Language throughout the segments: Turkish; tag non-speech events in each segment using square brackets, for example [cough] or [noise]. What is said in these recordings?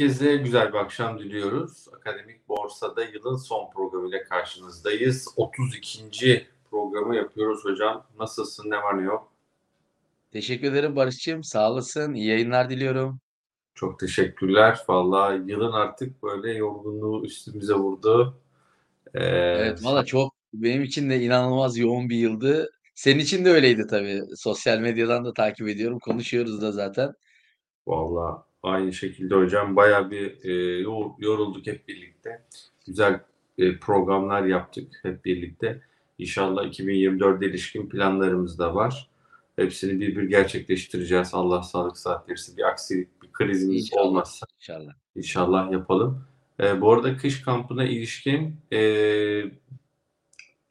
Herkese güzel bir akşam diliyoruz. Akademik Borsa'da yılın son programıyla karşınızdayız. 32. programı yapıyoruz hocam. Nasılsın? Ne var ne yok? Teşekkür ederim Barış'cığım. Sağ olasın. İyi yayınlar diliyorum. Çok teşekkürler. Vallahi yılın artık böyle yorgunluğu üstümüze vurdu. Ee, Evet, valla çok benim için de inanılmaz yoğun bir yıldı. Senin için de öyleydi tabii. Sosyal medyadan da takip ediyorum. Konuşuyoruz da zaten. Vallahi aynı şekilde hocam bayağı bir e, yor- yorulduk hep birlikte. Güzel e, programlar yaptık hep birlikte. İnşallah 2024'e ilişkin planlarımız da var. Hepsini bir bir gerçekleştireceğiz. Allah sağlık sıhhat versin. Bir aksilik, bir krizimiz İnşallah. olmazsa İnşallah. inşallah yapalım. E, bu arada kış kampına ilişkin e,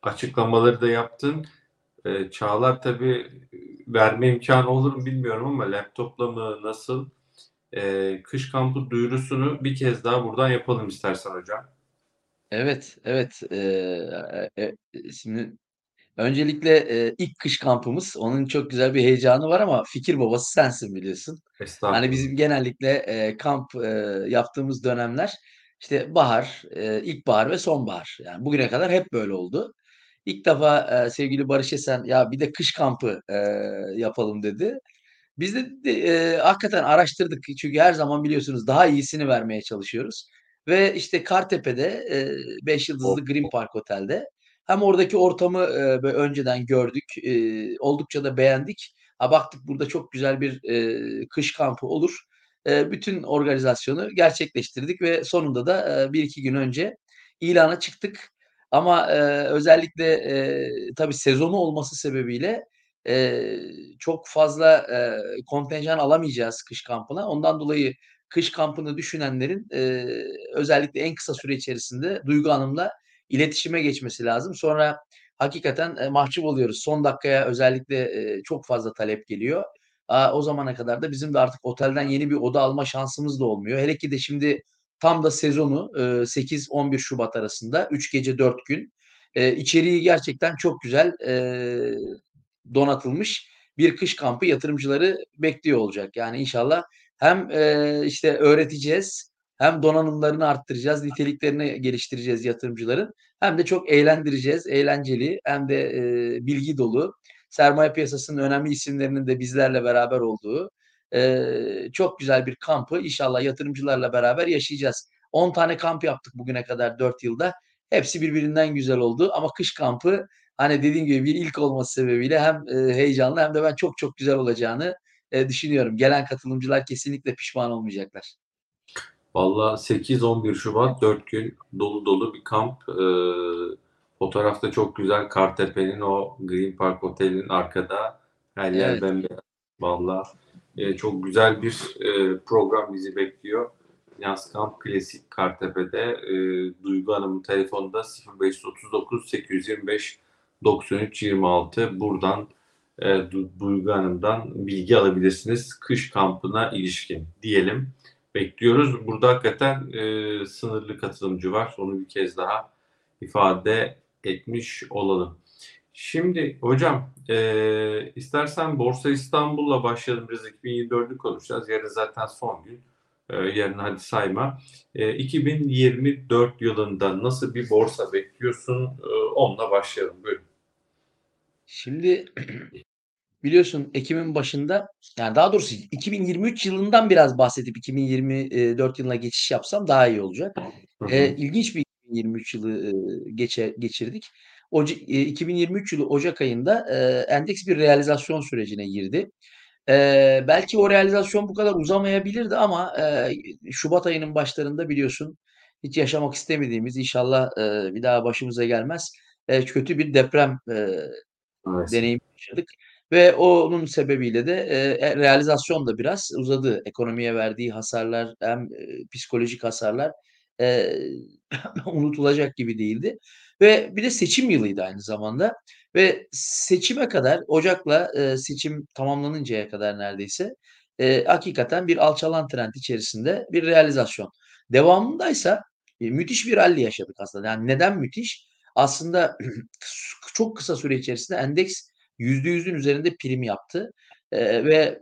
açıklamaları da yaptın. E, Çağlar tabii verme imkanı olur mu bilmiyorum ama laptopla mı nasıl? E, kış kampı duyurusunu bir kez daha buradan yapalım istersen hocam. Evet, evet. Eee, e, e, şimdi öncelikle e, ilk kış kampımız. Onun çok güzel bir heyecanı var ama fikir babası sensin biliyorsun. Hani bizim genellikle e, kamp e, yaptığımız dönemler işte bahar, e, ilkbahar ve sonbahar. Yani bugüne kadar hep böyle oldu. İlk defa e, sevgili Barış Esen ya bir de kış kampı e, yapalım dedi. Biz de, e, hakikaten araştırdık çünkü her zaman biliyorsunuz daha iyisini vermeye çalışıyoruz. Ve işte Kartepe'de 5 O, yıldızlı Green Park Otel'de hem oradaki ortamı e, böyle önceden gördük, e, oldukça da beğendik. Ha, baktık burada çok güzel bir e, kış kampı olur. E, bütün organizasyonu gerçekleştirdik ve sonunda da e, bir iki gün önce ilana çıktık. Ama e, özellikle e, tabii sezonu olması sebebiyle Eee, çok fazla, eee, kontenjan alamayacağız kış kampına. Ondan dolayı kış kampını düşünenlerin, eee, özellikle en kısa süre içerisinde Duygu Hanım'la iletişime geçmesi lazım. Sonra hakikaten, eee, mahcup oluyoruz. Son dakikaya özellikle, eee, çok fazla talep geliyor. Aaa, o zamana kadar da bizim de artık otelden yeni bir oda alma şansımız da olmuyor. Hele ki de şimdi tam da sezonu, eee, 8-11 Şubat arasında 3 gece 4 gün. Eee, içeriği gerçekten çok güzel, eee, donatılmış bir kış kampı yatırımcıları bekliyor olacak. Yani inşallah hem, eee, işte öğreteceğiz hem donanımlarını arttıracağız, niteliklerini geliştireceğiz yatırımcıların hem de çok eğlendireceğiz. Eğlenceli hem de, eee, bilgi dolu, sermaye piyasasının önemli isimlerinin de bizlerle beraber olduğu, eee, çok güzel bir kampı inşallah yatırımcılarla beraber yaşayacağız. 10 tane kamp yaptık bugüne kadar 4 yılda. Hepsi birbirinden güzel oldu ama kış kampı Hani dediğim gibi bir ilk olması sebebiyle hem, eee, heyecanlı hem de ben çok çok güzel olacağını, eee, düşünüyorum. Gelen katılımcılar kesinlikle pişman olmayacaklar. Valla 8-11 Şubat 4 gün dolu dolu bir kamp. Ee, fotoğrafta çok güzel Kartepe'nin o Green Park Otel'in arkada her yer Evet, bembeyaz. Valla e, çok güzel bir e, program bizi bekliyor. Yaz Kamp Klasik Kartepe'de e, Duygu Hanım'ın telefonunda 0539 825 93 26 buradan e, Du- Duygu Hanım'dan bilgi alabilirsiniz. Kış kampına ilişkin diyelim bekliyoruz. Burada hakikaten e, sınırlı katılımcı var. Onu bir kez daha ifade etmiş olalım. Şimdi hocam e, istersen Borsa İstanbul'la başlayalım. Biraz 2024'ü konuşacağız. Yarın zaten son gün. E, yarın hadi sayma. E, 2024 yılında nasıl bir borsa bekliyorsun? E, onunla başlayalım. Buyurun. Şimdi [clears throat] biliyorsun ekim'in başında, yani daha doğrusu 2023 yılından biraz bahsedip 2024 yılına geçiş yapsam daha iyi olacak. Eee, ilginç bir 2023 yılı, eee, geçe geçirdik. Oca eee, 2023 yılı ocak ayında, eee, endeks bir realizasyon sürecine girdi. Eee, belki o realizasyon bu kadar uzamayabilirdi ama, eee, şubat ayının başlarında biliyorsun hiç yaşamak istemediğimiz, inşallah, eee, bir daha başımıza gelmez, eee, kötü bir deprem, eee, Maalesef. deneyimi yaşadık ve onun sebebiyle de, eee, e realizasyon da biraz uzadı. Ekonomiye verdiği hasarlar hem, eee, psikolojik hasarlar, eee, [laughs] unutulacak gibi değildi ve bir de seçim yılıydı aynı zamanda ve seçime kadar ocakla, eee, seçim tamamlanıncaya kadar neredeyse, eee, hakikaten bir alçalan trend içerisinde bir realizasyon. Devamındaysa, eee, müthiş bir rally yaşadık aslında. Yani neden müthiş? Aslında [clears throat] çok kısa süre içerisinde endeks %100'ün üzerinde prim yaptı, eee, ve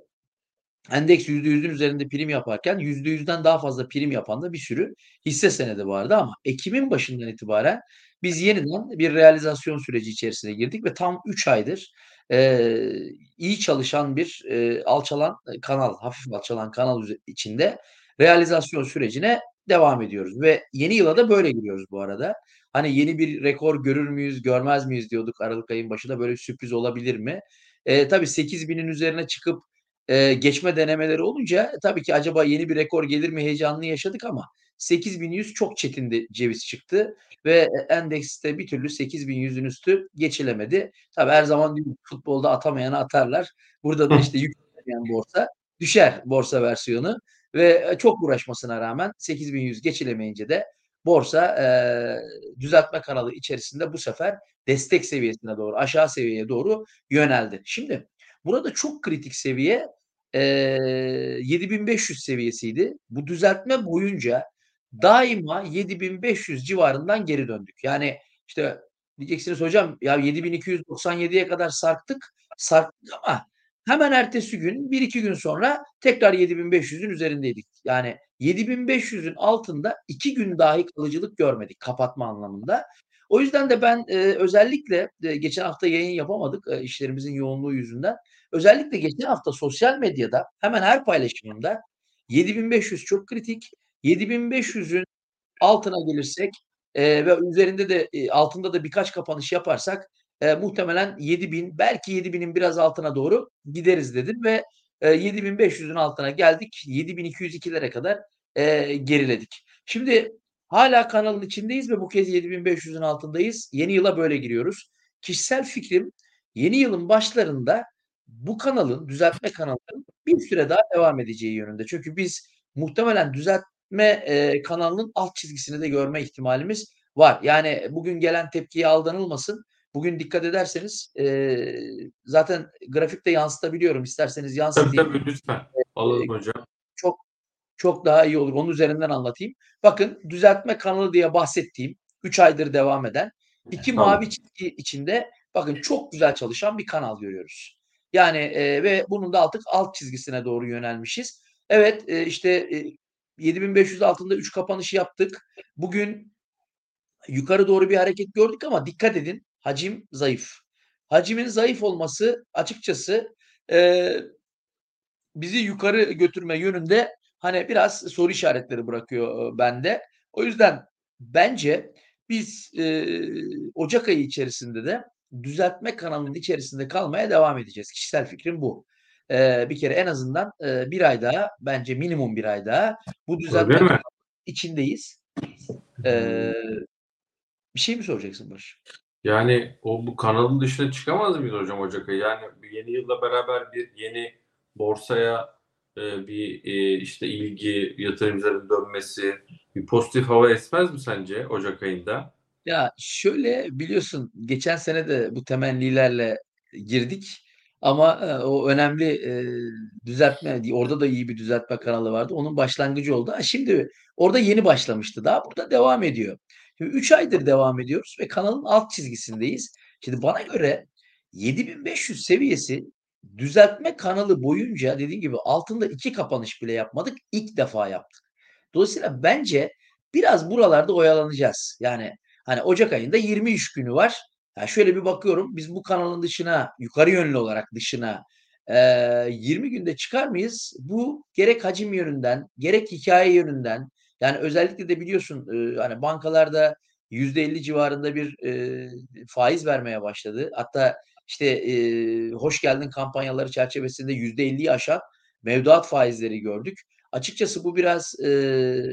endeks %100'ün üzerinde prim yaparken %100'den daha fazla prim yapan da bir sürü hisse senedi vardı. Ama ekim'in başından itibaren biz yeniden bir realizasyon süreci içerisine girdik ve tam 3 aydır, eee, iyi çalışan bir, eee, alçalan, kanal, hafif alçalan kanal içinde realizasyon sürecine devam ediyoruz. Ve yeni yıla da böyle giriyoruz bu arada. Hani yeni bir rekor görür müyüz, görmez miyiz diyorduk aralık ayın başında. Böyle bir sürpriz olabilir mi? Eee, tabii 8.000'in üzerine çıkıp, eee, geçme denemeleri olunca tabii ki acaba yeni bir rekor gelir mi heyecanını yaşadık ama 8.100 çok çetindi ceviz çıktı ve e endekste bir türlü 8.100'ün üstü geçilemedi. Tabii her zaman futbolda atamayana atarlar. Burada da işte [laughs] yükselemeyen borsa düşer borsa versiyonu ve, eee, çok uğraşmasına rağmen 8.100 geçilemeyince de borsa, eee, düzeltme kanalı içerisinde bu sefer destek seviyesine doğru, aşağı seviyeye doğru yöneldi. Şimdi burada çok kritik seviye, eee, 7.500 seviyesiydi. Bu düzeltme boyunca daima 7.500 civarından geri döndük. Yani, işte, diyeceksiniz hocam ya 7.297'ye kadar sarktık. Sarktık ama hemen ertesi gün 1-2 gün sonra tekrar 7.500'ün üzerindeydik. Yani 7.500'ün altında 2 gün dahi kalıcılık görmedik kapatma anlamında. O yüzden de ben, eee, özellikle, eee, geçen hafta yayın yapamadık, eee, işlerimizin yoğunluğu yüzünden. Özellikle geçen hafta sosyal medyada hemen her paylaşımımda 7.500 çok kritik, 7.500'ün altına gelirsek, eee, ve üzerinde de, eee, altında da birkaç kapanış yaparsak, eee, muhtemelen 7.000 belki 7.000'in biraz altına doğru gideriz dedim ve, eee, 7.500'ün altına geldik. 7.202'lere kadar, eee, geriledik. Şimdi hâlâ kanalın içindeyiz ve bu kez 7.500'ün altındayız. Yeni yıla böyle giriyoruz. Kişisel fikrim yeni yılın başlarında bu kanalın, düzeltme kanalının bir süre daha devam edeceği yönünde. Çünkü biz muhtemelen düzeltme, eee, kanalının alt çizgisini de görme ihtimalimiz var. Yani bugün gelen tepkiye aldanılmasın. Bugün dikkat ederseniz, eee, zaten grafikte yansıtabiliyorum. İsterseniz Tabii, yansıtayım. tabii lütfen. Eee, Alalım hocam. çok çok daha iyi olur. Onun üzerinden anlatayım. Bakın düzeltme kanalı diye bahsettiğim 3 aydır devam eden 2 Tamam. mavi çizgi içinde bakın çok güzel çalışan bir kanal görüyoruz. Yani, eee, ve bunun da artık alt çizgisine doğru yönelmişiz. Evet, eee, işte, eee, 7.500 altında 3 kapanış yaptık. Bugün yukarı doğru bir hareket gördük ama dikkat edin hacim zayıf. Hacmin zayıf olması açıkçası, eee, bizi yukarı götürme yönünde, hani, biraz soru işaretleri bırakıyor, eee, bende. O yüzden bence biz, eee, ocak ayı içerisinde de düzeltme kanalının içerisinde kalmaya devam edeceğiz. Kişisel fikrim bu. Eee, bir kere en azından, eee, 1 ay daha bence minimum 1 ay daha bu düzeltme içindeyiz. Eee, bir şey mi soracaksın Barış? Yani o bu kanalın dışına çıkamaz mıyız hocam ocak ayı? Yani yeni yılla beraber bir yeni borsaya, eee, bir, eee, işte ilgi, yatırımcıların dönmesi, bir pozitif hava esmez mi sence ocak ayında? Ya, şöyle, biliyorsun geçen sene de bu temennilerle girdik ama, eee, o önemli, eee, düzeltme, orada da iyi bir düzeltme kanalı vardı. Onun başlangıcı oldu. Ha, şimdi orada yeni başlamıştı daha. Burada devam ediyor. Şimdi 3 aydır devam ediyoruz ve kanalın alt çizgisindeyiz. Şimdi bana göre 7.500 seviyesi düzeltme kanalı boyunca dediğim gibi altında 2 kapanış bile yapmadık. İlk defa yaptık. Dolayısıyla bence biraz buralarda oyalanacağız. Yani, hani, ocak ayında 20 iş günü var. Ya, şöyle bir bakıyorum, biz bu kanalın dışına, yukarı yönlü olarak dışına, eee, 20 günde çıkar mıyız? Bu gerek hacim yönünden, gerek hikâye yönünden, yani özellikle de biliyorsun, ııı, hani, bankalar da %50 civarında bir, eee, faiz vermeye başladı. Hatta, işte, eee, hoş geldin kampanyaları çerçevesinde %50'yi aşan mevduat faizleri gördük. Açıkçası bu biraz, eee,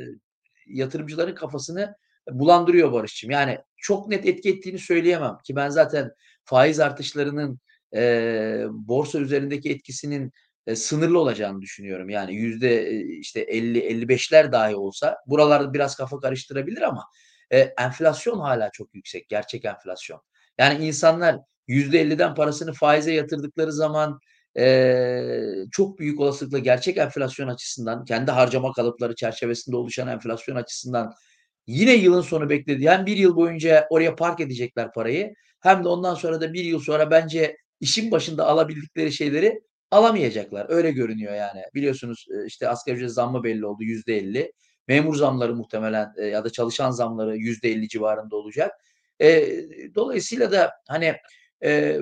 yatırımcıların kafasını bulandırıyor Barış'cığım. Yani çok net etki ettiğini söyleyemem ki ben zaten faiz artışlarının, eee, borsa üzerindeki etkisinin, eee, sınırlı olacağını düşünüyorum. Yani yüzde, eee, işte 50-55'ler dahi olsa buralarda biraz kafa karıştırabilir ama, eee, enflasyon hâlâ çok yüksek, gerçek enflasyon. Yani insanlar %50'den parasını faize yatırdıkları zaman, eee, çok büyük olasılıkla gerçek enflasyon açısından, kendi harcama kalıpları çerçevesinde oluşan enflasyon açısından yine yılın sonu beklediği hem 1 yıl boyunca oraya park edecekler parayı hem de ondan sonra da 1 yıl sonra bence işin başında alabildikleri şeyleri alamayacaklar. Öyle görünüyor yani. Biliyorsunuz, eee, işte asgari ücret zammı belli oldu %50. Memur zamları muhtemelen, eee, ya da çalışan zamları %50 civarında olacak. Eee, dolayısıyla da hani,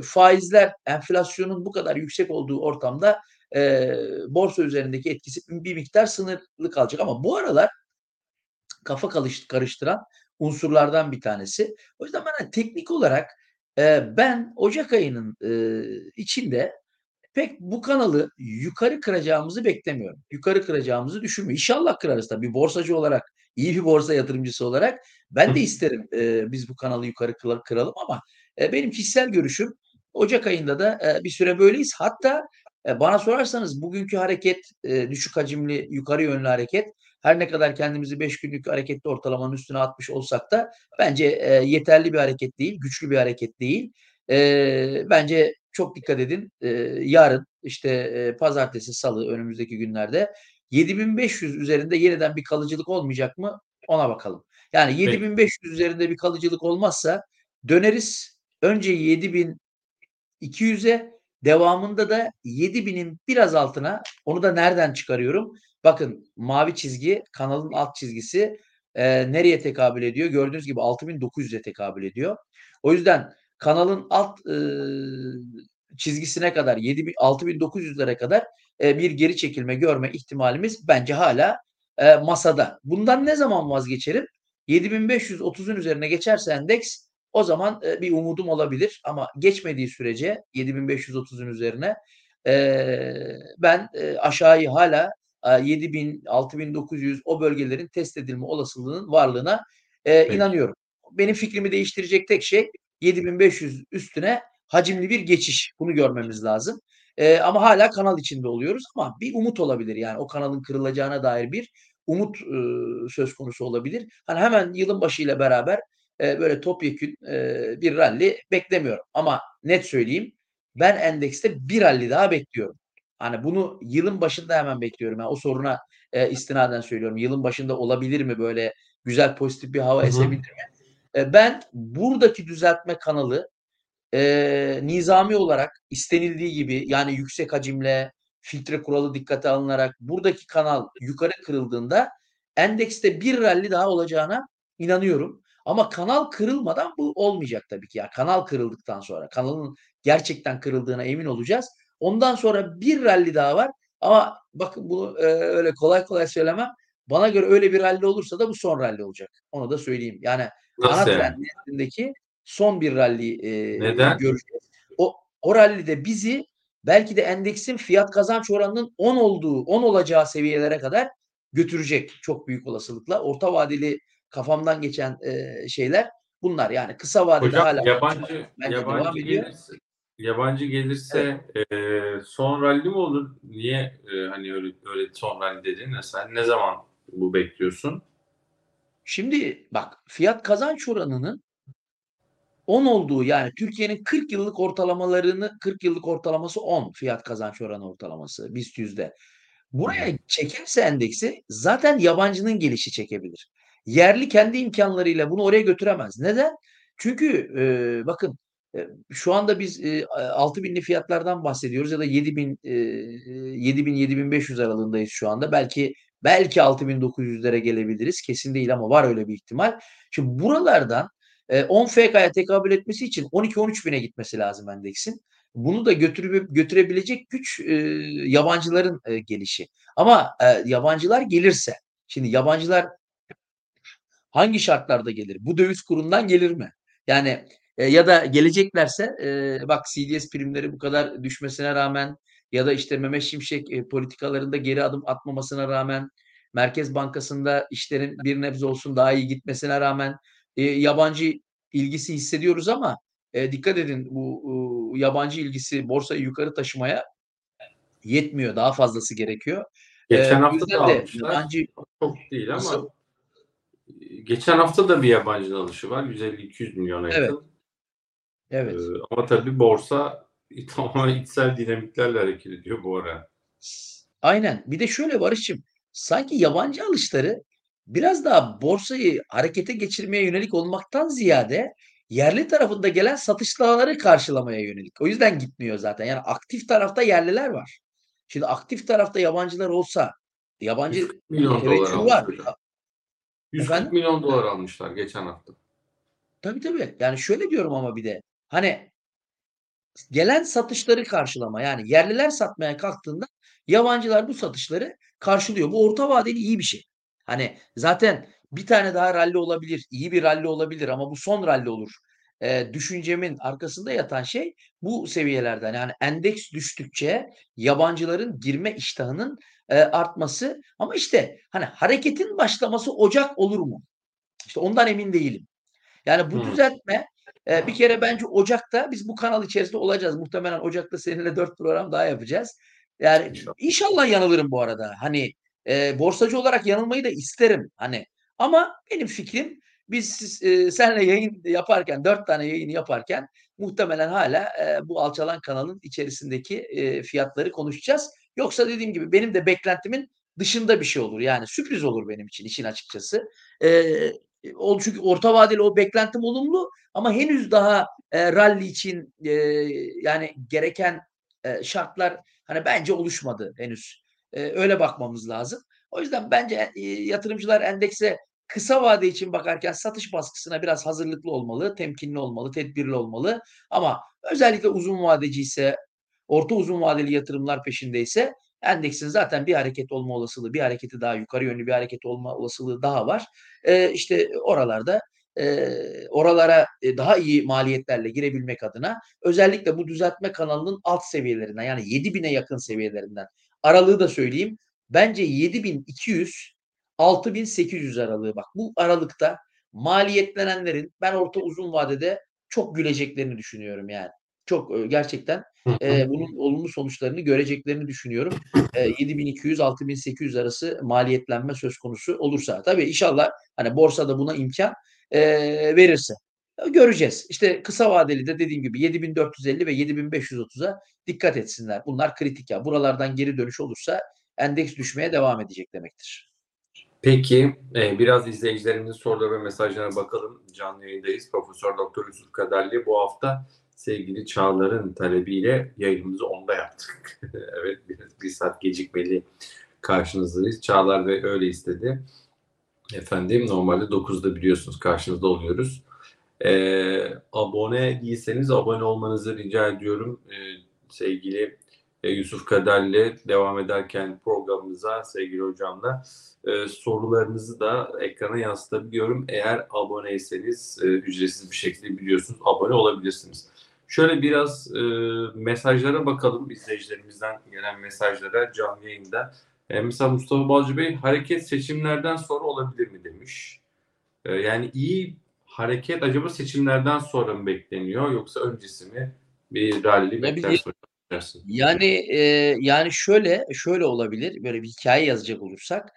faizler enflasyonun bu kadar yüksek olduğu ortamda, borsa üzerindeki etkisi bir miktar sınırlı kalacak ama bu aralar kafa karıştıran unsurlardan bir tanesi. O yüzden ben, hani, teknik olarak, ben ocak ayının, içinde pek bu kanalı yukarı kıracağımızı beklemiyorum. Yukarı kıracağımızı düşünmüyorum. İnşallah kırarız tabii. Bir borsacı olarak, iyi bir borsa yatırımcısı olarak ben de isterim, eee, biz bu kanalı yukarı kıralım ama, eee, benim kişisel görüşüm ocak ayında da, eee, bir süre böyleyiz. Hatta, eee, bana sorarsanız bugünkü hareket, eee, düşük hacimli, yukarı yönlü hareket her ne kadar kendimizi 5 günlük hareketli ortalamanın üstüne atmış olsak da bence, eee, yeterli bir hareket değil, güçlü bir hareket değil. Eee, bence çok dikkat edin. Eee, yarın, işte, eee, pazartesi, salı önümüzdeki günlerde 7.500 üzerinde yeniden bir kalıcılık olmayacak mı? Ona bakalım. Yani Peki. 7.500 üzerinde bir kalıcılık olmazsa döneriz. Önce 7.200'e devamında da 7.000'in biraz altına onu da nereden çıkarıyorum? Bakın mavi çizgi kanalın alt çizgisi, eee, nereye tekabül ediyor? Gördüğünüz gibi 6.900'e tekabül ediyor. O yüzden kanalın alt, ııı, çizgisine kadar yedi bin 6.900'lere kadar, eee, bir geri çekilme görme ihtimalimiz bence hâlâ, eee, masada. Bundan ne zaman vazgeçerim? 7.530'un üzerine geçerse endeks o zaman, eee, bir umudum olabilir ama geçmediği sürece 7.530'un üzerine, eee, ben, eee, aşağıyı hâlâ, aaa, 7.000, 6.900 o bölgelerin test edilme olasılığının varlığına, Peki. inanıyorum. Benim fikrimi değiştirecek tek şey 7.500 üstüne hacimli bir geçiş. Bunu görmemiz lazım. Eee, ama hâlâ kanal içinde oluyoruz ama bir umut olabilir. Yani o kanalın kırılacağına dair bir umut, ııı, söz konusu olabilir. Hani, hemen yılın başıyla beraber, eee, böyle topyekün, eee, bir ralli beklemiyorum ama net söyleyeyim, ben endekste bir ralli daha bekliyorum. Hani, bunu yılın başında hemen bekliyorum. Yani o soruna, eee, istinaden söylüyorum. Yılın başında olabilir mi böyle güzel pozitif bir hava Hı hı. esebilir mi? Eee, ben buradaki düzeltme kanalı, eee, nizami olarak istenildiği gibi yani yüksek hacimle, filtre kuralı dikkate alınarak buradaki kanal yukarı kırıldığında endekste bir ralli daha olacağına inanıyorum. Ama kanal kırılmadan bu olmayacak tabii ki. Ya, kanal kırıldıktan sonra, kanalın gerçekten kırıldığına emin olacağız. Ondan sonra bir ralli daha var ama bakın bunu, eee, öyle kolay kolay söylemem. Bana göre öyle bir ralli olursa da bu son ralli olacak. Onu da söyleyeyim. Yani ana Nasıl trend yani? nezdindeki son bir eee, Neden? göreceğiz. O o rallide bizi belki de endeksin fiyat kazanç oranının 10 olduğu, 10 olacağı seviyelere kadar götürecek çok büyük olasılıkla. Orta vadeli kafamdan geçen, eee, şeyler bunlar. Yani kısa vadede Hocam hâlâ yabancı yabancı gelirse yabancı Evet. gelirse, eee, son ralli mi olur? Niye, eee, hani, öyle öyle son ralli dedin? Mesela ne zaman bu bekliyorsun? Şimdi bak, fiyat kazanç oranının 10 olduğu yani Türkiye'nin 40 yıllık ortalamalarını 40 yıllık ortalaması 10 fiyat kazanç oranı ortalaması BIST 100'de. Hı hı. Buraya çekerse endeksi zaten yabancının gelişi çekebilir. Yerli kendi imkânlarıyla bunu oraya götüremez. Neden? Çünkü, eee, bakın, eee, şu anda biz, aaa, 6.000'li fiyatlardan bahsediyoruz ya da 7.000, eee, 7.000-7.500 aralığındayız şu anda. Belki belki 6.900'lere gelebiliriz. Kesin değil ama var öyle bir ihtimal. Şimdi buralardan, eee, 10 FK'ya tekabül etmesi için 12.000-13.000'e gitmesi lazım endeksin. Bunu da götürübe götürebilecek güç, eee, yabancıların, eee, gelişi. Ama, yabancılar gelirse, şimdi yabancılar hangi şartlarda gelir? Bu döviz kurundan gelir mi? Yani, ya da geleceklerse, bak CDS primleri bu kadar düşmesine rağmen ya da, işte, Mehmet Şimşek, eee, politikalarında geri adım atmamasına rağmen, Merkez Bankası'nda işlerin bir nebze olsun daha iyi gitmesine rağmen, eee, yabancı ilgisi hissediyoruz ama, eee, dikkat edin bu, uuu, yabancı ilgisi borsayı yukarı taşımaya yetmiyor. Daha fazlası gerekiyor. Eee, Geçen hafta da almışlar. yabancı Çok değil Nasıl? ama, eee, geçen hafta da bir yabancının alışı var. 150-200 milyona Evet. yakın. Eee, Evet. ama tabii borsa [laughs] tamamen içsel dinamiklerle hareket ediyor bu ara. Aynen. Bir de şöyle Barış'cığım, sanki yabancı alışları biraz daha borsayı harekete geçirmeye yönelik olmaktan ziyade yerli tarafında gelen satışları karşılamaya yönelik. O yüzden gitmiyor zaten. Yani aktif tarafta yerliler var. Şimdi aktif tarafta yabancılar olsa yabancı 140 milyon dolar var. hocam. 140 Efendim? milyon dolar almışlar geçen hafta. Tabii tabii. Yani şöyle diyorum ama bir de hani gelen satışları karşılama yani yerliler satmaya kalktığında yabancılar bu satışları karşılıyor. Bu orta vadeli iyi bir şey. Hani zaten bir tane daha ralli olabilir, iyi bir ralli olabilir ama bu son ralli olur. Eee, düşüncemin arkasında yatan şey bu seviyelerden. Yani endeks düştükçe yabancıların girme iştahının, eee, artması ama işte hani hareketin başlaması Ocak olur mu? İşte ondan emin değilim. Yani bu Hımm. düzeltme, eee, bir kere bence Ocak'ta biz bu kanal içerisinde olacağız. Muhtemelen Ocak'ta seninle 4 program daha yapacağız. Yani İnşallah. inşallah yanılırım bu arada. Hani, eee, borsacı olarak yanılmayı da isterim, hani. Ama benim fikrim biz eee, seninle yayın yaparken, 4 tane yayın yaparken muhtemelen hâlâ, eee, bu alçalan kanalın içerisindeki, eee, fiyatları konuşacağız. Yoksa dediğim gibi benim de beklentimin dışında bir şey olur. Yani sürpriz olur benim için işin açıkçası. O çünkü orta vadeli o beklentim olumlu ama henüz daha, eee, ralli için, eee, yani gereken, eee, şartlar, hani, bence oluşmadı henüz. Eee, öyle bakmamız lazım. O yüzden bence, eee, yatırımcılar endekse kısa vade için bakarken satış baskısına biraz hazırlıklı olmalı, temkinli olmalı, tedbirli olmalı ama özellikle uzun vadeciyse, orta uzun vadeli yatırımlar peşindeyse endeksin zaten bir hareket olma olasılığı, bir hareketi daha yukarı yönlü bir hareket olma olasılığı daha var. Eee, işte oralarda, eee, oralara, eee, daha iyi maliyetlerle girebilmek adına özellikle bu düzeltme kanalının alt seviyelerinden yani 7.000'e yakın seviyelerinden aralığı da söyleyeyim. Bence 7.200-6.800 aralığı bak bu aralıkta maliyetlenenlerin ben orta uzun vadede çok güleceklerini düşünüyorum yani. Çok, gerçekten, eee, bunun olumlu sonuçlarını göreceklerini düşünüyorum. Eee, 7.200-6.800 arası maliyetlenme söz konusu olursa. Tabii inşallah, hani, borsa da buna imkân, eee, verirse. Göreceğiz. İşte kısa vadeli de dediğim gibi 7.450 ve 7.530'a dikkat etsinler. Bunlar kritik ya. Buralardan geri dönüş olursa endeks düşmeye devam edecek demektir. Peki, biraz izleyicilerimizin soruları ve mesajlarına bakalım. Canlı yayındayız. Profesör Doktor Yusuf Kaderli bu hafta sevgili Çağlar'ın talebiyle yayınımızı 10'da yaptık. [laughs] Evet, biraz 1 saat gecikmeli karşınızdayız. Çağlar Bey öyle istedi. Efendim, normalde 9'da biliyorsunuz karşınızda oluyoruz. Eee, abone değilseniz abone olmanızı rica ediyorum. Eee, sevgili, eee, Yusuf Kaderli devam ederken programımıza sevgili hocamla, eee, sorularınızı da ekrana yansıtabiliyorum. Eğer aboneyseniz, eee, ücretsiz bir şekilde biliyorsunuz abone olabilirsiniz. Şöyle biraz, ııı, mesajlara bakalım, izleyicilerimizden gelen mesajlara canlı yayında. Eee, mesela Mustafa Balcı Bey, "Hareket seçimlerden sonra olabilir mi?" demiş. Eee, yani iyi hareket acaba seçimlerden sonra mı bekleniyor yoksa öncesi mi? Bir ralli Ne bekler? Yani, eee, yani şöyle, şöyle olabilir, böyle bir hikâye yazacak olursak.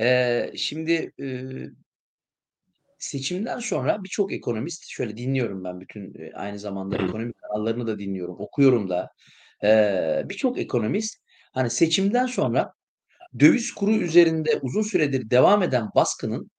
Eee, şimdi, ııı seçimden sonra birçok ekonomist şöyle dinliyorum ben bütün, aynı zamanda ekonomi kanallarını da dinliyorum, okuyorum da. Birçok ekonomist, hani, seçimden sonra döviz kuru üzerinde uzun süredir devam eden baskının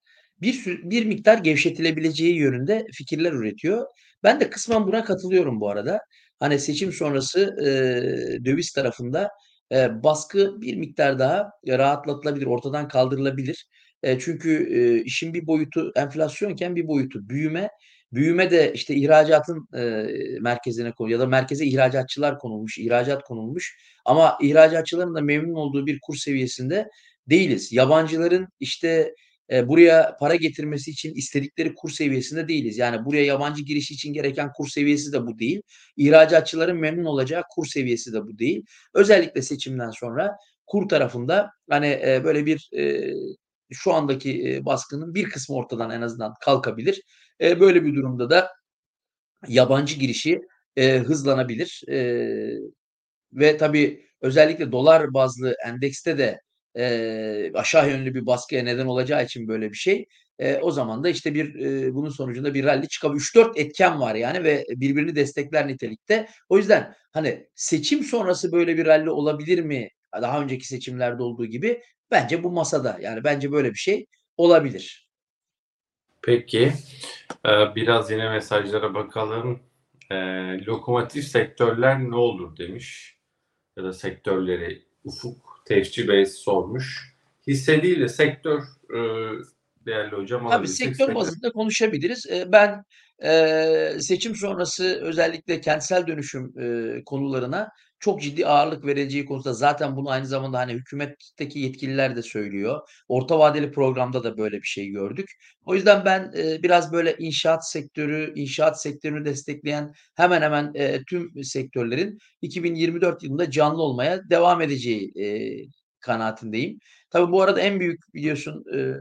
bir bir miktar gevşetilebileceği yönünde fikirler üretiyor. Ben de kısmen buna katılıyorum bu arada. Hani, seçim sonrası, eee, döviz tarafında, eee, baskı bir miktar daha rahatlatılabilir, ortadan kaldırılabilir. Eee, çünkü, eee, işin bir boyutu enflasyonken bir boyutu büyüme. Büyüme de, işte, ihracatın, eee, merkezine konuyor ya da merkeze ihracatçılar konulmuş, ihracat konulmuş ama ihracatçıların da memnun olduğu bir kur seviyesinde değiliz. Yabancıların, işte, eee, buraya para getirmesi için istedikleri kur seviyesinde değiliz. Yani buraya yabancı girişi için gereken kur seviyesi de bu değil. İhracatçıların memnun olacağı kur seviyesi de bu değil. Özellikle seçimden sonra kur tarafında, hani, eee, böyle bir, eee, şu andaki, eee, baskının bir kısmı ortadan en azından kalkabilir. Eee, böyle bir durumda da yabancı girişi, eee, hızlanabilir. Ve tabii özellikle dolar bazlı endekste de, aşağı yönlü bir baskıya neden olacağı için böyle bir şey, o zaman da, işte, bir, bunun sonucunda bir ralli çıkabilir. 3-4 etken var yani ve birbirini destekler nitelikte. O yüzden, hani, seçim sonrası böyle bir ralli olabilir mi? Daha önceki seçimlerde olduğu gibi? Bence bu masada. Yani bence böyle bir şey olabilir. Peki. Eee, biraz yine mesajlara bakalım. Eee, "Lokomotif sektörler ne olur?" demiş ya da sektörleri Ufuk Tefçi Bey sormuş. Hisse değil de sektör, eee, değerli hocam Tabii, sektör bazında konuşabiliriz. Eee, ben, eee, seçim sonrası özellikle kentsel dönüşüm, eee, konularına çok ciddi ağırlık verileceği konusunda zaten bunu aynı zamanda, hani, hükümetteki yetkililer de söylüyor. Orta vadeli programda da böyle bir şey gördük. O yüzden ben, eee, biraz böyle inşaat sektörü, inşaat sektörünü destekleyen hemen hemen, eee, tüm sektörlerin 2024 yılında canlı olmaya devam edeceği, eee, kanaatindeyim. Tabii bu arada en büyük biliyorsun, eee,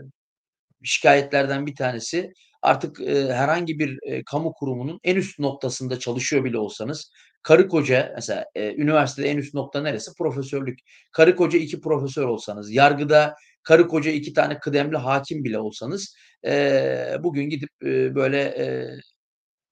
şikâyetlerden bir tanesi artık, eee, herhangi bir, eee, kamu kurumunun en üst noktasında çalışıyor bile olsanız karı koca mesela, eee, üniversitede en üst nokta neresi? Profesörlük. Karı koca 2 profesör olsanız, yargıda karı koca 2 tane kıdemli hâkim bile olsanız, eee, bugün gidip, eee, böyle, eee,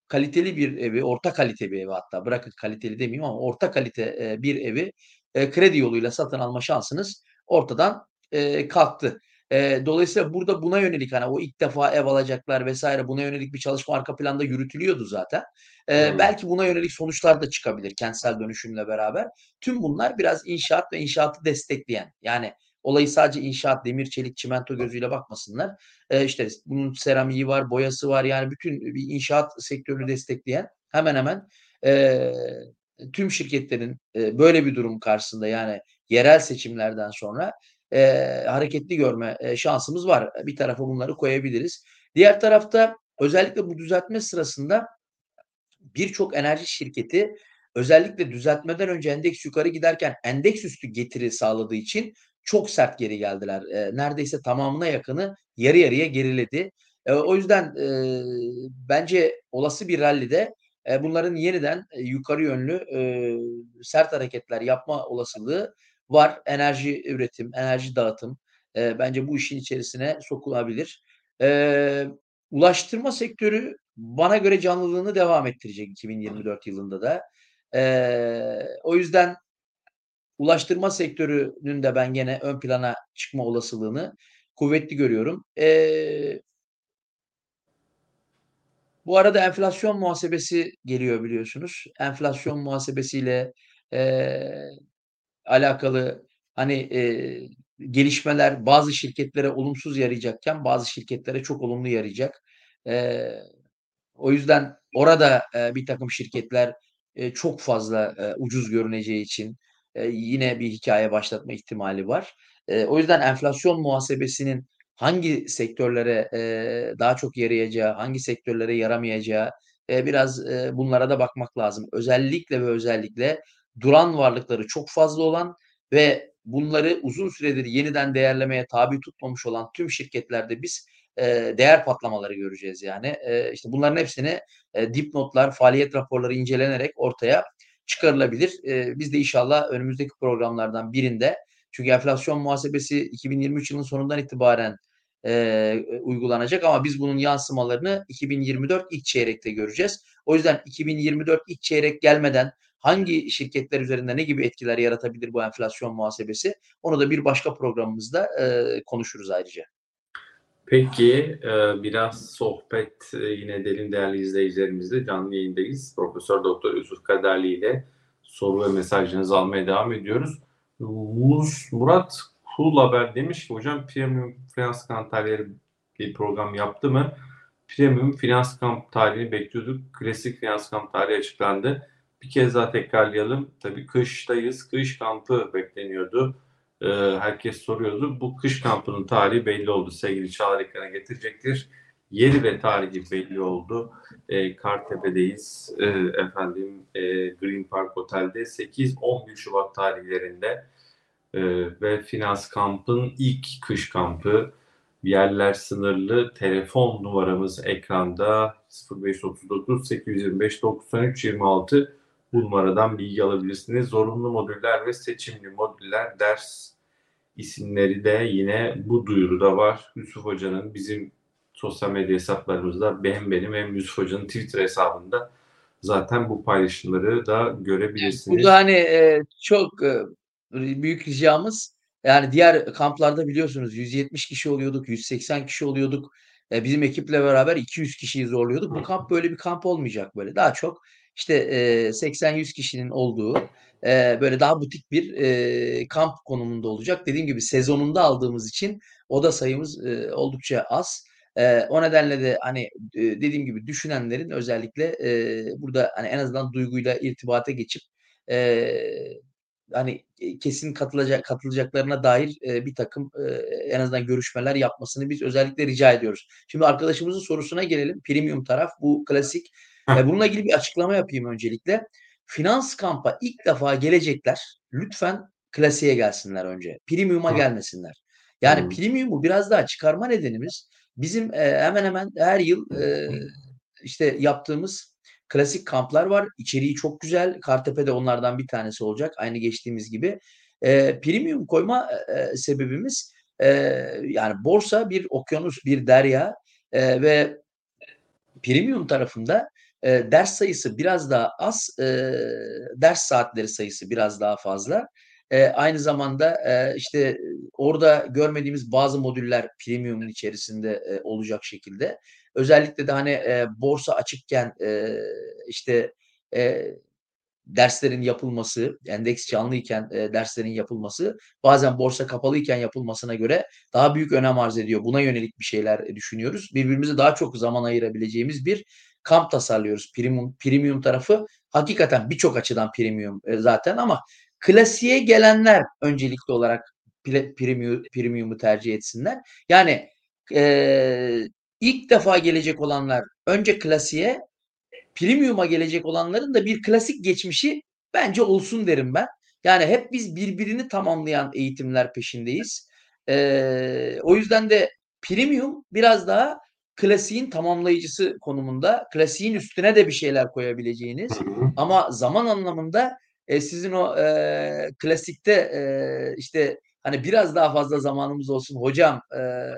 kaliteli bir evi, orta kalite bir evi hatta bırakın kaliteli demeyeyim ama orta kalite, eee, bir evi, eee, kredi yoluyla satın alma şansınız ortadan, eee, kalktı. Eee, dolayısıyla burada buna yönelik, hani, o ilk defa ev alacaklar vs. buna yönelik bir çalışma arka planda yürütülüyordu zaten. Eee, Hımm. belki buna yönelik sonuçlar da çıkabilir kentsel dönüşümle beraber. Tüm bunlar biraz inşaat ve inşaatı destekleyen, yani olayı sadece inşaat, demir, çelik, çimento gözüyle bakmasınlar. Eee, işte bunun seramiği var, boyası var, yani bütün bir inşaat sektörünü destekleyen hemen hemen, eee, tüm şirketlerin, eee, böyle bir durum karşısında, yani yerel seçimlerden sonra, eee, hareketli görme, eee, şansımız var. Bir tarafa bunları koyabiliriz. Diğer tarafta özellikle bu düzeltme sırasında birçok enerji şirketi özellikle düzeltmeden önce endeks yukarı giderken endeks üstü getiri sağladığı için çok sert geri geldiler. Eee, neredeyse tamamına yakını yarı yarıya geriledi. Eee, o yüzden, eee, bence olası bir rallide, eee, bunların yeniden, eee, yukarı yönlü, eee, sert hareketler yapma olasılığı var. Enerji üretim, enerji dağıtım, eee, bence bu işin içerisine sokulabilir. Eee, ulaştırma sektörü bana göre canlılığını devam ettirecek 2024 yılında da. Eee, o yüzden ulaştırma sektörünün de ben gene ön plana çıkma olasılığını kuvvetli görüyorum. Eee Bu arada enflasyon muhasebesi geliyor biliyorsunuz. Enflasyon muhasebesiyle, eee, alakalı, hani, eee, gelişmeler bazı şirketlere olumsuz yarayacakken bazı şirketlere çok olumlu yarayacak. Eee, o yüzden orada, eee, birtakım şirketler, eee, çok fazla, eee, ucuz görüneceği için, eee, yine bir hikâye başlatma ihtimali var. Eee, o yüzden enflasyon muhasebesinin hangi sektörlere, eee, daha çok yarayacağı, hangi sektörlere yaramayacağı, eee, biraz, eee, bunlara da bakmak lazım. Özellikle ve özellikle duran varlıkları çok fazla olan ve bunları uzun süredir yeniden değerlemeye tabi tutmamış olan tüm şirketlerde biz, eee, değer patlamaları göreceğiz yani. Eee, işte bunların hepsini, eee, dipnotlar, faaliyet raporları incelenerek ortaya çıkarılabilir. Eee, biz de inşallah önümüzdeki programlardan birinde çünkü enflasyon muhasebesi 2023 yılının sonundan itibaren, eee, uygulanacak ama biz bunun yansımalarını 2024 ilk çeyrekte göreceğiz. O yüzden 2024 ilk çeyrek gelmeden hangi şirketler üzerinde ne gibi etkiler yaratabilir bu enflasyon muhasebesi, onu da bir başka programımızda, eee, konuşuruz ayrıca. Peki, biraz sohbet, yine edelim değerli izleyicilerimizle. Canlı yayındayız. Profesör Doktor Yusuf Kaderli ile soru ve mesajlarınızı almaya devam ediyoruz. Mus Murat Kul Haber demiş ki hocam premium finans kamp tarihleri bir program yaptı mı? Premium finans kamp tarihini bekliyorduk. Klasik finans kamp tarihi açıklandı. Bir kez daha tekrarlayalım. Tabii kıştayız. Kış kampı bekleniyordu. Eee, herkes soruyordu. Bu kış kampının tarihi belli oldu. Sevgili Çağlar ekrana getirecektir. Yeri ve tarihi belli oldu. Eee, Kartepe'deyiz. Eee, efendim, eee, Green Park Otel'de 8-11 Şubat tarihlerinde, eee, ve finans kampın ilk kış kampı. Yerler sınırlı. Telefon numaramız ekranda 0539 825 93 26. Bu numaradan bilgi alabilirsiniz. Zorunlu modüller ve seçimli modüller ders isimleri de yine bu duyuruda var. Yusuf Hoca'nın bizim sosyal medya hesaplarımızda hem benim hem Yusuf Hoca'nın Twitter hesabında zaten bu paylaşımları da görebilirsiniz. burada, hani, eee, çok, eee, büyük ricamız, yani diğer kamplarda biliyorsunuz 170 kişi oluyorduk, 180 kişi oluyorduk. Eee, bizim ekiple beraber 200 kişiyi zorluyorduk. Bu kamp böyle bir kamp olmayacak böyle. Daha çok işte, eee, 80-100 kişinin olduğu, böyle daha butik bir, kamp konumunda olacak. Dediğim gibi sezonunda aldığımız için oda sayımız, oldukça az. O nedenle de, hani, dediğim gibi düşünenlerin özellikle, burada, hani, en azından Duygu'yla irtibata geçip, hani, eee, kesin katılacak katılacaklarına dair, eee, birtakım, eee, en azından görüşmeler yapmasını biz özellikle rica ediyoruz. Şimdi arkadaşımızın sorusuna gelelim. Premium taraf bu klasik. Heh. bununla ilgili bir açıklama yapayım öncelikle. Finans kampa ilk defa gelecekler lütfen klasiğe gelsinler önce. Premium'a gelmesinler. Yani Hımm. premium'u biraz daha çıkarma nedenimiz bizim, eee, hemen hemen her yıl, eee, işte, yaptığımız klasik kamplar var. İçeriği çok güzel. Kartepe de onlardan bir tanesi olacak aynı geçtiğimiz gibi. Eee, premium koyma, eee, sebebimiz, eee, yani borsa bir okyanus, bir derya, eee, ve premium tarafında, eee, ders sayısı biraz daha az, eee, ders saatleri sayısı biraz daha fazla. Eee, aynı zamanda, eee, işte, orada görmediğimiz bazı modüller premium'un içerisinde, eee, olacak şekilde. Özellikle de, hani, eee, borsa açıkken, eee, işte, eee, derslerin yapılması, endeks canlıyken, eee, derslerin yapılması bazen borsa kapalıyken yapılmasına göre daha büyük önem arz ediyor. Buna yönelik bir şeyler, düşünüyoruz. Birbirimize daha çok zaman ayırabileceğimiz bir kamp tasarlıyoruz. Premium premium tarafı hakikaten birçok açıdan premium, eee, zaten ama klasiğe gelenler öncelikli olarak ple premiu premium'u tercih etsinler. Yani, eee, ilk defa gelecek olanlar önce klasiğe, premium'a gelecek olanların da bir klasik geçmişi bence olsun derim ben. Yani hep biz birbirini tamamlayan eğitimler peşindeyiz. Eee, o yüzden de premium biraz daha klasiğin tamamlayıcısı konumunda. Klasiğin üstüne de bir şeyler koyabileceğiniz hı. ama zaman anlamında, eee, sizin o, eee, klasikte, eee, işte, hani, biraz daha fazla zamanımız olsun hocam, eee,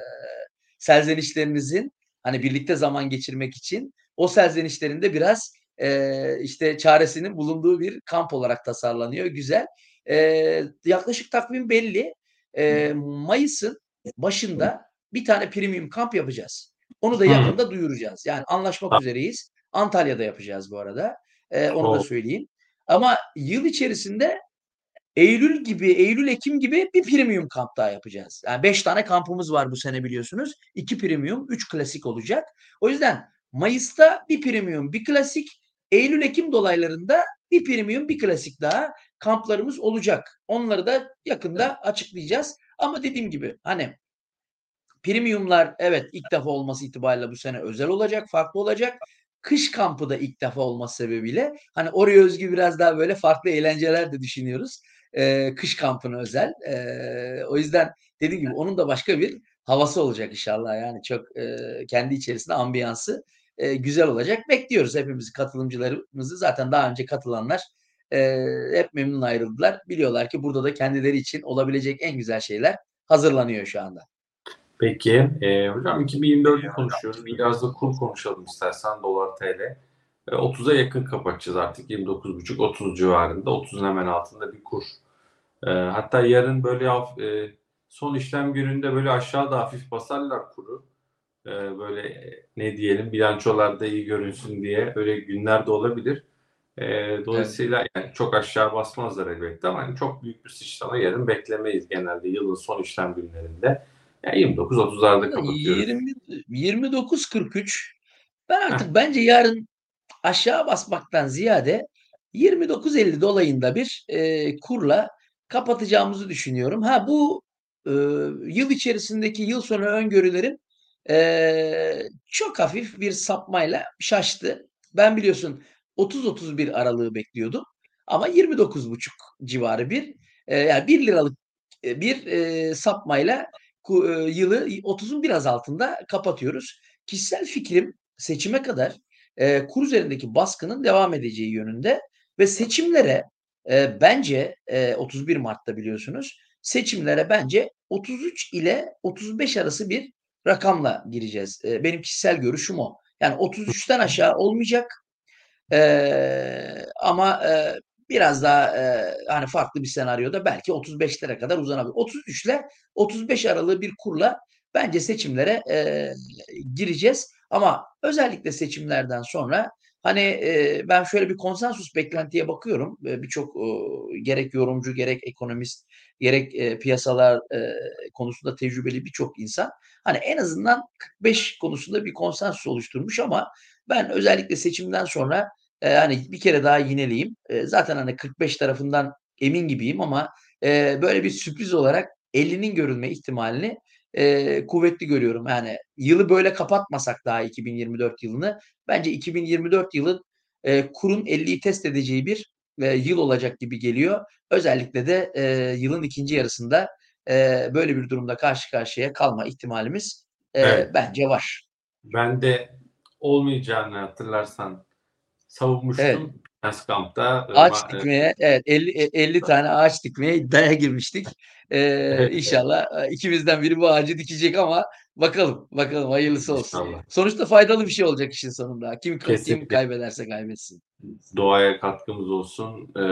serzenişlerinizin, hani, birlikte zaman geçirmek için o serzenişlerin de biraz, eee, işte, çaresinin bulunduğu bir kamp olarak tasarlanıyor. Güzel. Eee, yaklaşık takvim belli. Eee, mayıs'ın başında bir tane premium kamp yapacağız. Onu da yakında duyuracağız. Yani anlaşmak üzereyiz. Antalya'da yapacağız bu arada. Eee, onu da söyleyeyim. Ama yıl içerisinde eylül gibi, eylül, ekim gibi bir premium kamp daha yapacağız. Yani 5 tane kampımız var bu sene biliyorsunuz. 2 premium, 3 klasik olacak. O yüzden mayıs'ta bir premium, bir klasik, eylül, ekim dolaylarında bir premium, bir klasik daha kamplarımız olacak. Onları da yakında açıklayacağız. Ama dediğim gibi, hani, premium'lar evet ilk defa olması itibariyle bu sene özel olacak, farklı olacak. Kış kampı da ilk defa olması sebebiyle, hani, oraya özgü biraz daha böyle farklı eğlenceler de düşünüyoruz. Eee, kış kampına özel. Eee, o yüzden dediğim gibi onun da başka bir havası olacak inşallah. Yani çok, eee, kendi içerisinde ambiyansı, eee, güzel olacak. Bekliyoruz hepimizi, katılımcılarımızı. Zaten daha önce katılanlar, eee, hep memnun ayrıldılar. Biliyorlar ki burada da kendileri için olabilecek en güzel şeyler hazırlanıyor şu anda. Peki, eee, hocam 2024'ü konuşuyoruz. Biraz da kur konuşalım istersen dolar TL. Eee, 30'a yakın kapatacağız artık. 29,5-30 civarında. 30'un hemen altında bir kur. Eee, hatta yarın böyle eee, son işlem gününde böyle aşağıda hafif basarlar kuru. Eee, böyle ne diyelim bilançolarda iyi görünsün diye öyle günler de olabilir. Evet. dolayısıyla yani çok aşağı basmazlar elbette ama hani çok büyük bir sıçrama yarın beklemeyiz genelde yılın son işlem günlerinde. Ya 29-30'larda kapatıyoruz. Yirmi 29.43 ben Heh. artık bence yarın aşağı basmaktan ziyade 29.50 dolayında bir, eee, kurla kapatacağımızı düşünüyorum. Ha, bu, ııı, yıl içerisindeki yıl sonu öngörülerim, eee, çok hafif bir sapmayla şaştı. Ben biliyorsun 30-31 aralığı bekliyordum ama 29.5 civarı bir, eee, yani ₺1'lık, eee, bir, eee, sapmayla yılı i 30'un biraz altında kapatıyoruz. Kişisel fikrim seçime kadar, eee, kur üzerindeki baskının devam edeceği yönünde ve seçimlere, eee, bence, eee, 31 Mart'ta biliyorsunuz, seçimlere bence 33 ile 35 arası bir rakamla gireceğiz. Eee, benim kişisel görüşüm o. Yani 33'ten aşağı olmayacak. Eee, ama, eee, biraz daha, eee, hani, farklı bir senaryoda belki 35'lere kadar uzanabilir. 33'le 35 aralığı bir kurla bence seçimlere e, gireceğiz. Ama özellikle seçimlerden sonra hani e, ben şöyle bir konsensus beklentiye bakıyorum. E, Birçok e, gerek yorumcu gerek ekonomist gerek e, piyasalar e, konusunda tecrübeli birçok insan hani en azından 45 konusunda bir konsensus oluşturmuş ama ben özellikle seçimden sonra e, hani bir kere daha yineleyeyim. E, zaten hani 45 tarafından emin gibiyim ama e, böyle bir sürpriz olarak 50'nin görülme ihtimalini e, kuvvetli görüyorum. Yani yılı böyle kapatmasak daha 2024 yılını bence 2024 yılın e, kurun 50'yi test edeceği bir e, yıl olacak gibi geliyor. Özellikle de e, yılın ikinci yarısında e, böyle bir durumda karşı karşıya kalma ihtimalimiz e, Evet. bence var. Ben de olmayacağını hatırlarsan savunmuştum. Evet. Ağaç Ama, e, dikmeye evet 50 e, 50 [laughs] tane ağaç dikmeye iddiaya girmiştik. Ee, Evet. inşallah e, ikimizden biri bu ağacı dikecek ama bakalım bakalım hayırlısı olsun. İnşallah. Sonuçta faydalı bir şey olacak işin sonunda. Kim kim kaybederse kaybetsin. doğaya katkımız olsun. Ee,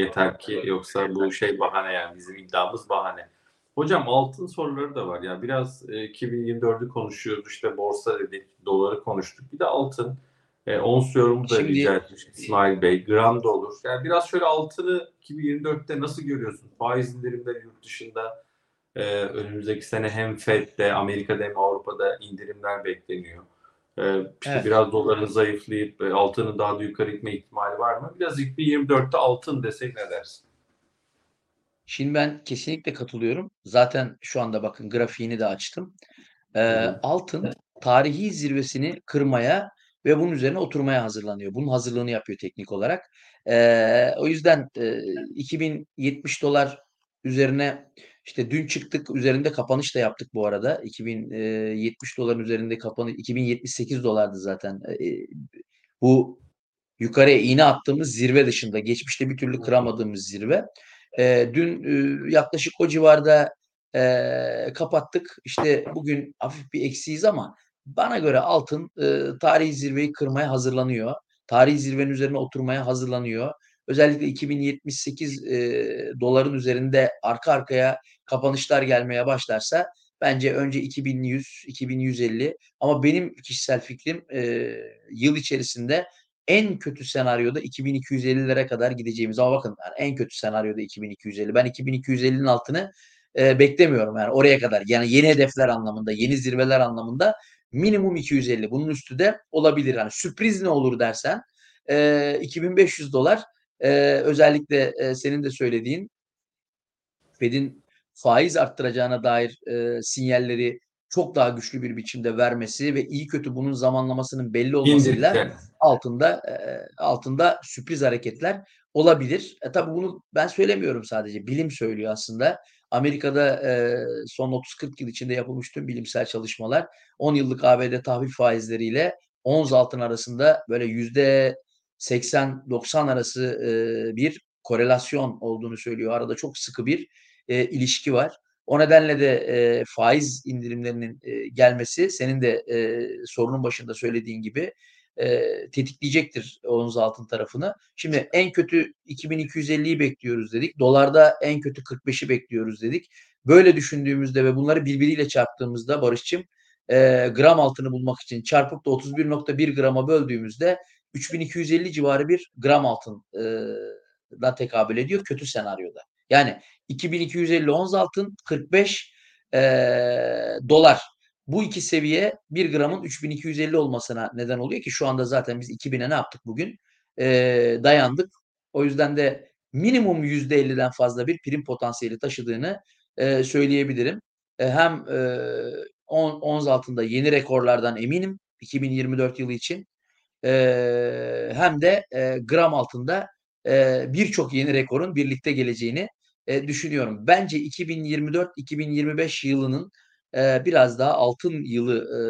yeter ki yoksa bu şey bahane yani bizim iddiamız bahane. Hocam altın soruları da var ya biraz e, 2024'ü konuşuyoruz işte borsa dedik doları konuştuk bir de altın e, ons yorumu da Şimdi- rica etmiş İsmail Bey gram da olur. Yani biraz şöyle altını 2024'te nasıl görüyorsun? Faiz indirimleri yurt dışında e, önümüzdeki sene hem FED'de Amerika'da hem Avrupa'da indirimler bekleniyor. Ee, işte Evet. biraz doların zayıflayıp e, altının daha da yukarı gitme ihtimali var mı? Biraz 2024'te altın desek ne dersin? Şimdi ben kesinlikle katılıyorum. Zaten şu anda bakın grafiğini de açtım. Hı. altın tarihi zirvesini kırmaya ve bunun üzerine oturmaya hazırlanıyor. Bunun hazırlığını yapıyor teknik olarak. Ee, o yüzden e, 2070 dolar üzerine işte dün çıktık üzerinde kapanış da yaptık bu arada. 2070 doların üzerinde kapanış 2078 dolardı zaten. Bu yukarıya iğne attığımız zirve dışında geçmişte bir türlü kıramadığımız zirve. Dün e, yaklaşık o civarda e, kapattık. İşte bugün hafif bir eksiyiz ama bana göre altın e, tarihi zirveyi kırmaya hazırlanıyor. Tarihi zirvenin üzerine oturmaya hazırlanıyor. Özellikle 2078 e, doların üzerinde arka arkaya kapanışlar gelmeye başlarsa bence önce 2100, 2150 ama benim kişisel fikrim e, yıl içerisinde en kötü senaryoda 2250'lere kadar gideceğimiz ama bakın yani en kötü senaryoda 2250. Ben 2250'nin altını e, beklemiyorum yani oraya kadar. Yani yeni hedefler anlamında, yeni zirveler anlamında minimum 250. Bunun üstü de olabilir. Yani sürpriz ne olur dersen e, 2500 dolar e, özellikle e, senin de söylediğin Fed'in faiz arttıracağına dair e, sinyalleri çok daha güçlü bir biçimde vermesi ve iyi kötü bunun zamanlamasının belli olmasıyla altında e, altında sürpriz hareketler olabilir. E, tabii bunu ben söylemiyorum sadece. Bilim söylüyor aslında. Amerika'da son 30-40 yıl içinde yapılmış tüm bilimsel çalışmalar 10 yıllık ABD tahvil faizleriyle ons altın arasında böyle yüzde 80-90 arası bir korelasyon olduğunu söylüyor. Arada çok sıkı bir ilişki var. O nedenle de faiz indirimlerinin gelmesi senin de sorunun başında söylediğin gibi e, tetikleyecektir ons altın tarafını. Şimdi en kötü 2250'yi bekliyoruz dedik. Dolarda en kötü 45'i bekliyoruz dedik. Böyle düşündüğümüzde ve bunları birbiriyle çarptığımızda Barış'cığım e, gram altını bulmak için çarpıp da 31.1 grama böldüğümüzde 3250 civarı bir gram altın e, da tekabül ediyor kötü senaryoda. Yani 2250 ons altın 45 e, dolar. Bu iki seviye 1 gramın 3250 olmasına neden oluyor ki şu anda zaten biz 2000'e ne yaptık bugün? E, dayandık. O yüzden de minimum %50'den fazla bir prim potansiyeli taşıdığını e, söyleyebilirim. E, hem e, on, ons altında yeni rekorlardan eminim 2024 yılı için. E, hem de e, gram altında e, birçok yeni rekorun birlikte geleceğini e, düşünüyorum. Bence 2024-2025 yılının e, biraz daha altın yılı e,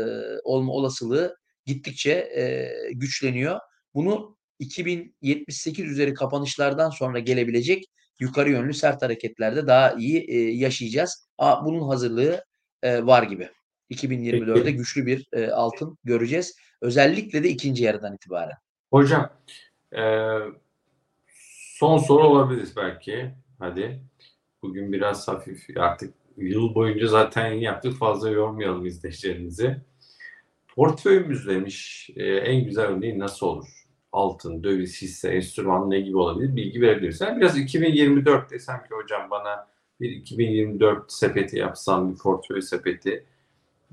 olma olasılığı gittikçe e, güçleniyor. Bunu 2078 üzeri kapanışlardan sonra gelebilecek yukarı yönlü sert hareketlerde daha iyi e, yaşayacağız. Ama bunun hazırlığı e, var gibi. 2024'de Peki. güçlü bir e, altın göreceğiz. Özellikle de ikinci yarıdan itibaren. Hocam e, son soru olabilir belki. Hadi. Bugün biraz hafif artık yıl boyunca zaten yaptık. Fazla yormayalım izleyicilerimizi. Portföyümüz demiş e, en güzel örneği nasıl olur? Altın, döviz, hisse, enstrüman ne gibi olabilir? Bilgi verebilirsen. Biraz 2024 desem ki hocam bana bir 2024 sepeti yapsam, bir portföy sepeti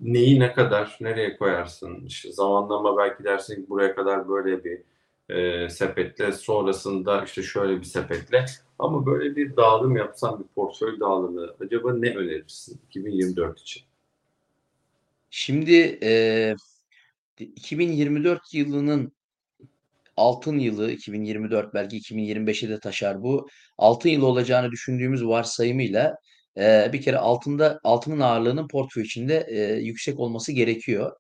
neyi ne kadar, nereye koyarsın? İşte zamanlama belki dersin ki buraya kadar böyle bir e, sepetle, sonrasında işte şöyle bir sepetle. Ama böyle bir dağılım yapsan, bir portföy dağılımı acaba ne önerirsin 2024 için? Şimdi e, 2024 yılının altın yılı 2024 belki 2025'e de taşar bu. Altın yılı olacağını düşündüğümüz varsayımıyla e, bir kere altında altının ağırlığının portföy içinde e, yüksek olması gerekiyor.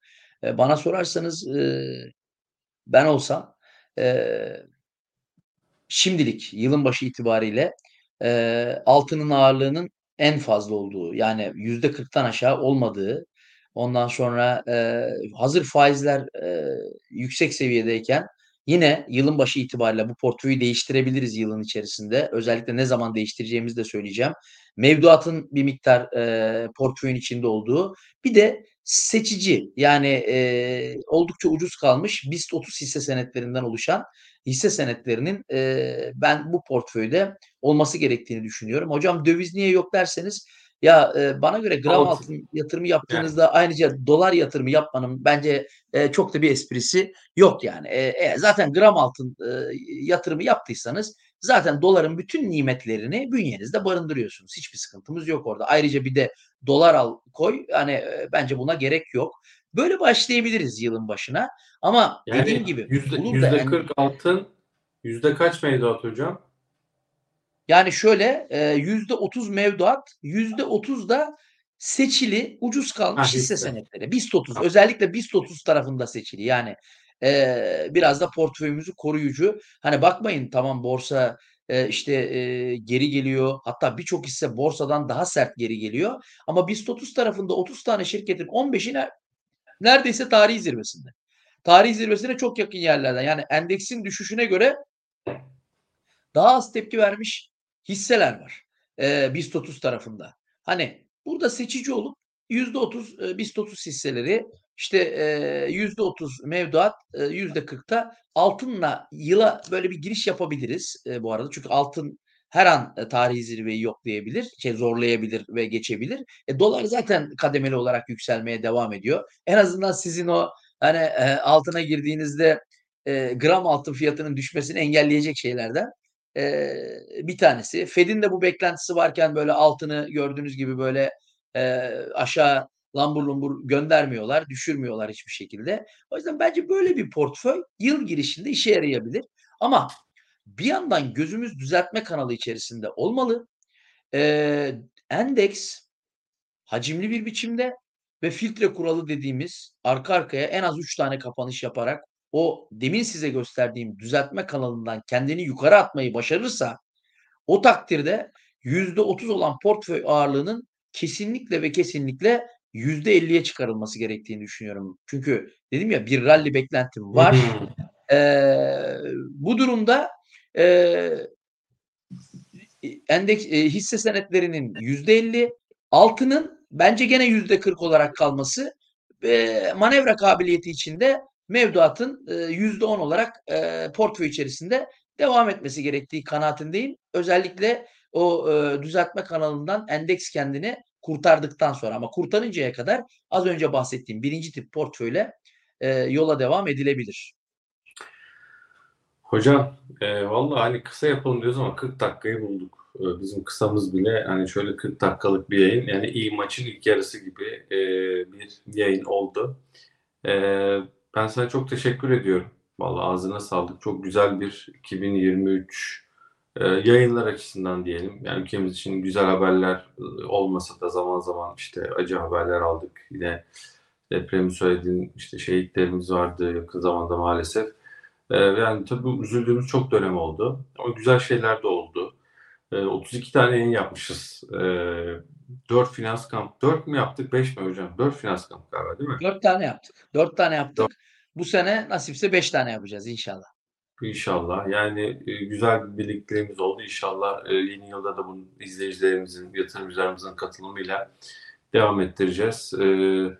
E, bana sorarsanız e, ben olsam e, şimdilik yılın başı itibariyle e, altının ağırlığının en fazla olduğu yani yüzde 40'tan aşağı olmadığı ondan sonra e, hazır faizler e, yüksek seviyedeyken Yine yılın başı itibariyle bu portföyü değiştirebiliriz yılın içerisinde. Özellikle ne zaman değiştireceğimizi de söyleyeceğim. Mevduatın bir miktar e, portföyün içinde olduğu. Bir de seçici yani e, oldukça ucuz kalmış BIST 30 hisse senetlerinden oluşan hisse senetlerinin e, ben bu portföyde olması gerektiğini düşünüyorum. Hocam döviz niye yok derseniz ya e, bana göre gram Altın. altın yatırımı yaptığınızda yani. ayrıca dolar yatırımı yapmanın bence e, çok da bir esprisi yok yani. E, e, zaten gram altın e, yatırımı yaptıysanız zaten doların bütün nimetlerini bünyenizde barındırıyorsunuz. Hiçbir sıkıntımız yok orada. Ayrıca bir de dolar al koy. Yani e, bence buna gerek yok. Böyle başlayabiliriz yılın başına. Ama yani dediğim gibi yüzde, yüzde 40 altın yüzde kaç mevduat hocam? Yani şöyle yüzde otuz mevduat, yüzde otuz da seçili ucuz kalmış ha, hisse senetleri. BIST 30 ha. özellikle BIST 30 tarafında seçili. Yani e, biraz da portföyümüzü koruyucu. Hani bakmayın tamam borsa e, işte e, geri geliyor. Hatta birçok hisse borsadan daha sert geri geliyor. Ama BIST 30 tarafında 30 tane şirketin 15'i neredeyse tarihi zirvesinde. Tarihi zirvesine çok yakın yerlerden. Yani endeksin düşüşüne göre daha az tepki vermiş hisseler var. E, BIST 30 tarafında. Hani burada seçici olup %30 e, BIST 30 hisseleri işte e, %30 mevduat e, %40'ta altınla yıla böyle bir giriş yapabiliriz e, bu arada. Çünkü altın her an e, tarihi zirveyi yoklayabilir, şey zorlayabilir ve geçebilir. E, dolar zaten kademeli olarak yükselmeye devam ediyor. En azından sizin o hani e, altına girdiğinizde e, gram altın fiyatının düşmesini engelleyecek şeylerden e, bir tanesi. Fed'in de bu beklentisi varken böyle altını gördüğünüz gibi böyle e, aşağı lambur lumbur göndermiyorlar, düşürmüyorlar hiçbir şekilde. O yüzden bence böyle bir portföy yıl girişinde işe yarayabilir. Ama bir yandan gözümüz düzeltme kanalı içerisinde olmalı. E, endeks hacimli bir biçimde ve filtre kuralı dediğimiz arka arkaya en az 3 tane kapanış yaparak o demin size gösterdiğim düzeltme kanalından kendini yukarı atmayı başarırsa o takdirde %30 olan portföy ağırlığının kesinlikle ve kesinlikle %50'ye çıkarılması gerektiğini düşünüyorum. Çünkü dedim ya bir rally beklentim var. ee, bu durumda e, endeks e, hisse senetlerinin %50 altının bence gene %40 olarak kalması e, manevra kabiliyeti içinde mevduatın yüzde on olarak e, portföy içerisinde devam etmesi gerektiği kanaatindeyim. Özellikle o e, düzeltme kanalından endeks kendini kurtardıktan sonra ama kurtarıncaya kadar az önce bahsettiğim birinci tip portföyle e, yola devam edilebilir. Hocam e, vallahi hani kısa yapalım diyoruz ama 40 dakikayı bulduk. E, bizim kısamız bile hani şöyle 40 dakikalık bir yayın yani iyi maçın ilk yarısı gibi e, bir yayın oldu. E, ben sana çok teşekkür ediyorum. Vallahi ağzına sağlık. Çok güzel bir 2023 e, yayınlar açısından diyelim. Yani ülkemiz için güzel haberler e, olmasa da zaman zaman işte acı haberler aldık. Yine depremi söylediğin işte şehitlerimiz vardı yakın zamanda maalesef. E, yani tabii üzüldüğümüz çok dönem oldu. Ama güzel şeyler de oldu. E, 32 tane yayın yapmışız. E, 4 finans kamp. 4 mü yaptık 5 mi hocam? 4 finans kamp galiba değil mi? 4 tane yaptık. 4 tane yaptık. 4. Bu sene nasipse 5 tane yapacağız inşallah. İnşallah. Yani e, güzel bir birlikteliğimiz oldu. İnşallah e, yeni yılda da bunu izleyicilerimizin, yatırımcılarımızın katılımıyla devam ettireceğiz. E,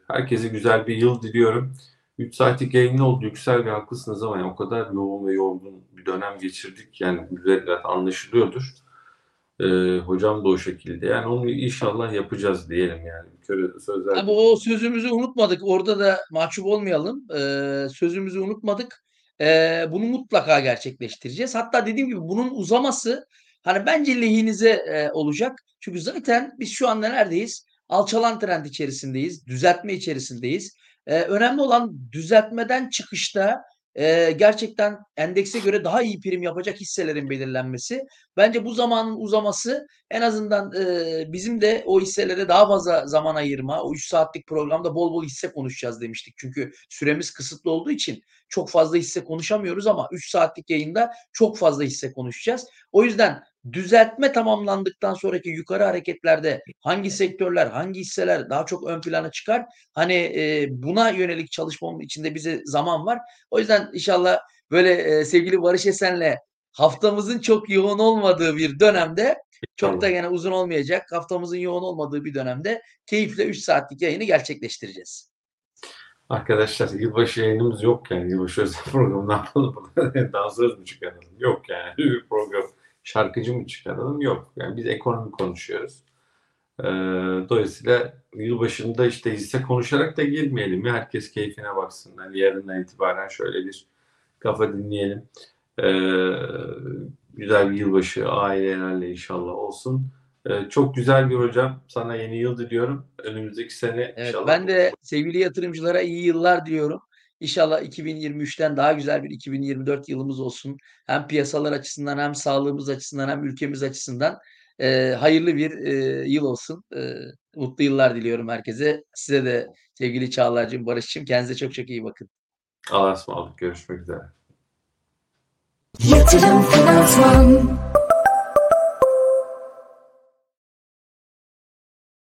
herkese güzel bir yıl diliyorum. 3 saatlik yayın oldu. Yüksel ve haklısınız ama yani o kadar yoğun ve yorgun bir dönem geçirdik. Yani güzel anlaşılıyordur. E, hocam da o şekilde. Yani onu inşallah yapacağız diyelim yani. Köre sözler. Tabii o sözümüzü unutmadık. Orada da mahcup olmayalım. Ee, sözümüzü unutmadık. Ee, bunu mutlaka gerçekleştireceğiz. Hatta dediğim gibi bunun uzaması hani bence lehinize e, olacak. Çünkü zaten biz şu anda neredeyiz? Alçalan trend içerisindeyiz. Düzeltme içerisindeyiz. Ee, önemli olan düzeltmeden çıkışta e, gerçekten endekse göre daha iyi prim yapacak hisselerin belirlenmesi. Bence bu zamanın uzaması en azından e, bizim de o hisselere daha fazla zaman ayırma, o 3 saatlik programda bol bol hisse konuşacağız demiştik. Çünkü süremiz kısıtlı olduğu için çok fazla hisse konuşamıyoruz ama 3 saatlik yayında çok fazla hisse konuşacağız. O yüzden düzeltme tamamlandıktan sonraki yukarı hareketlerde hangi sektörler, hangi hisseler daha çok ön plana çıkar? Hani e, buna yönelik çalışmamın içinde bize zaman var. O yüzden inşallah böyle e, sevgili Barış Esen'le haftamızın çok yoğun olmadığı bir dönemde çok da gene uzun olmayacak. Haftamızın yoğun olmadığı bir dönemde keyifle 3 saatlik yayını gerçekleştireceğiz. Arkadaşlar yılbaşı yayınımız yok yani. Yılbaşı özel [laughs] programı ne yapalım? [laughs] Dansöz mü çıkaralım? Yok yani. [laughs] Bir program şarkıcı mı çıkaralım? Yok. Yani biz ekonomi konuşuyoruz. Ee, dolayısıyla yılbaşında işte hisse konuşarak da girmeyelim ya. Herkes keyfine baksın. Yani yarından itibaren şöyle bir kafa dinleyelim. Ee, güzel bir yılbaşı ailelerle inşallah olsun. Ee, çok güzel bir hocam. Sana yeni yıl diliyorum. Önümüzdeki sene Evet, inşallah. ben de sevgili yatırımcılara iyi yıllar diliyorum. İnşallah 2023'ten daha güzel bir 2024 yılımız olsun. Hem piyasalar açısından hem sağlığımız açısından hem ülkemiz açısından e, hayırlı bir e, yıl olsun. E, mutlu yıllar diliyorum herkese. Size de sevgili Çağlar'cığım, Barış'cığım kendinize çok çok iyi bakın. Allah'a ısmarladık. Görüşmek üzere. You don't ist ein Finanzmann.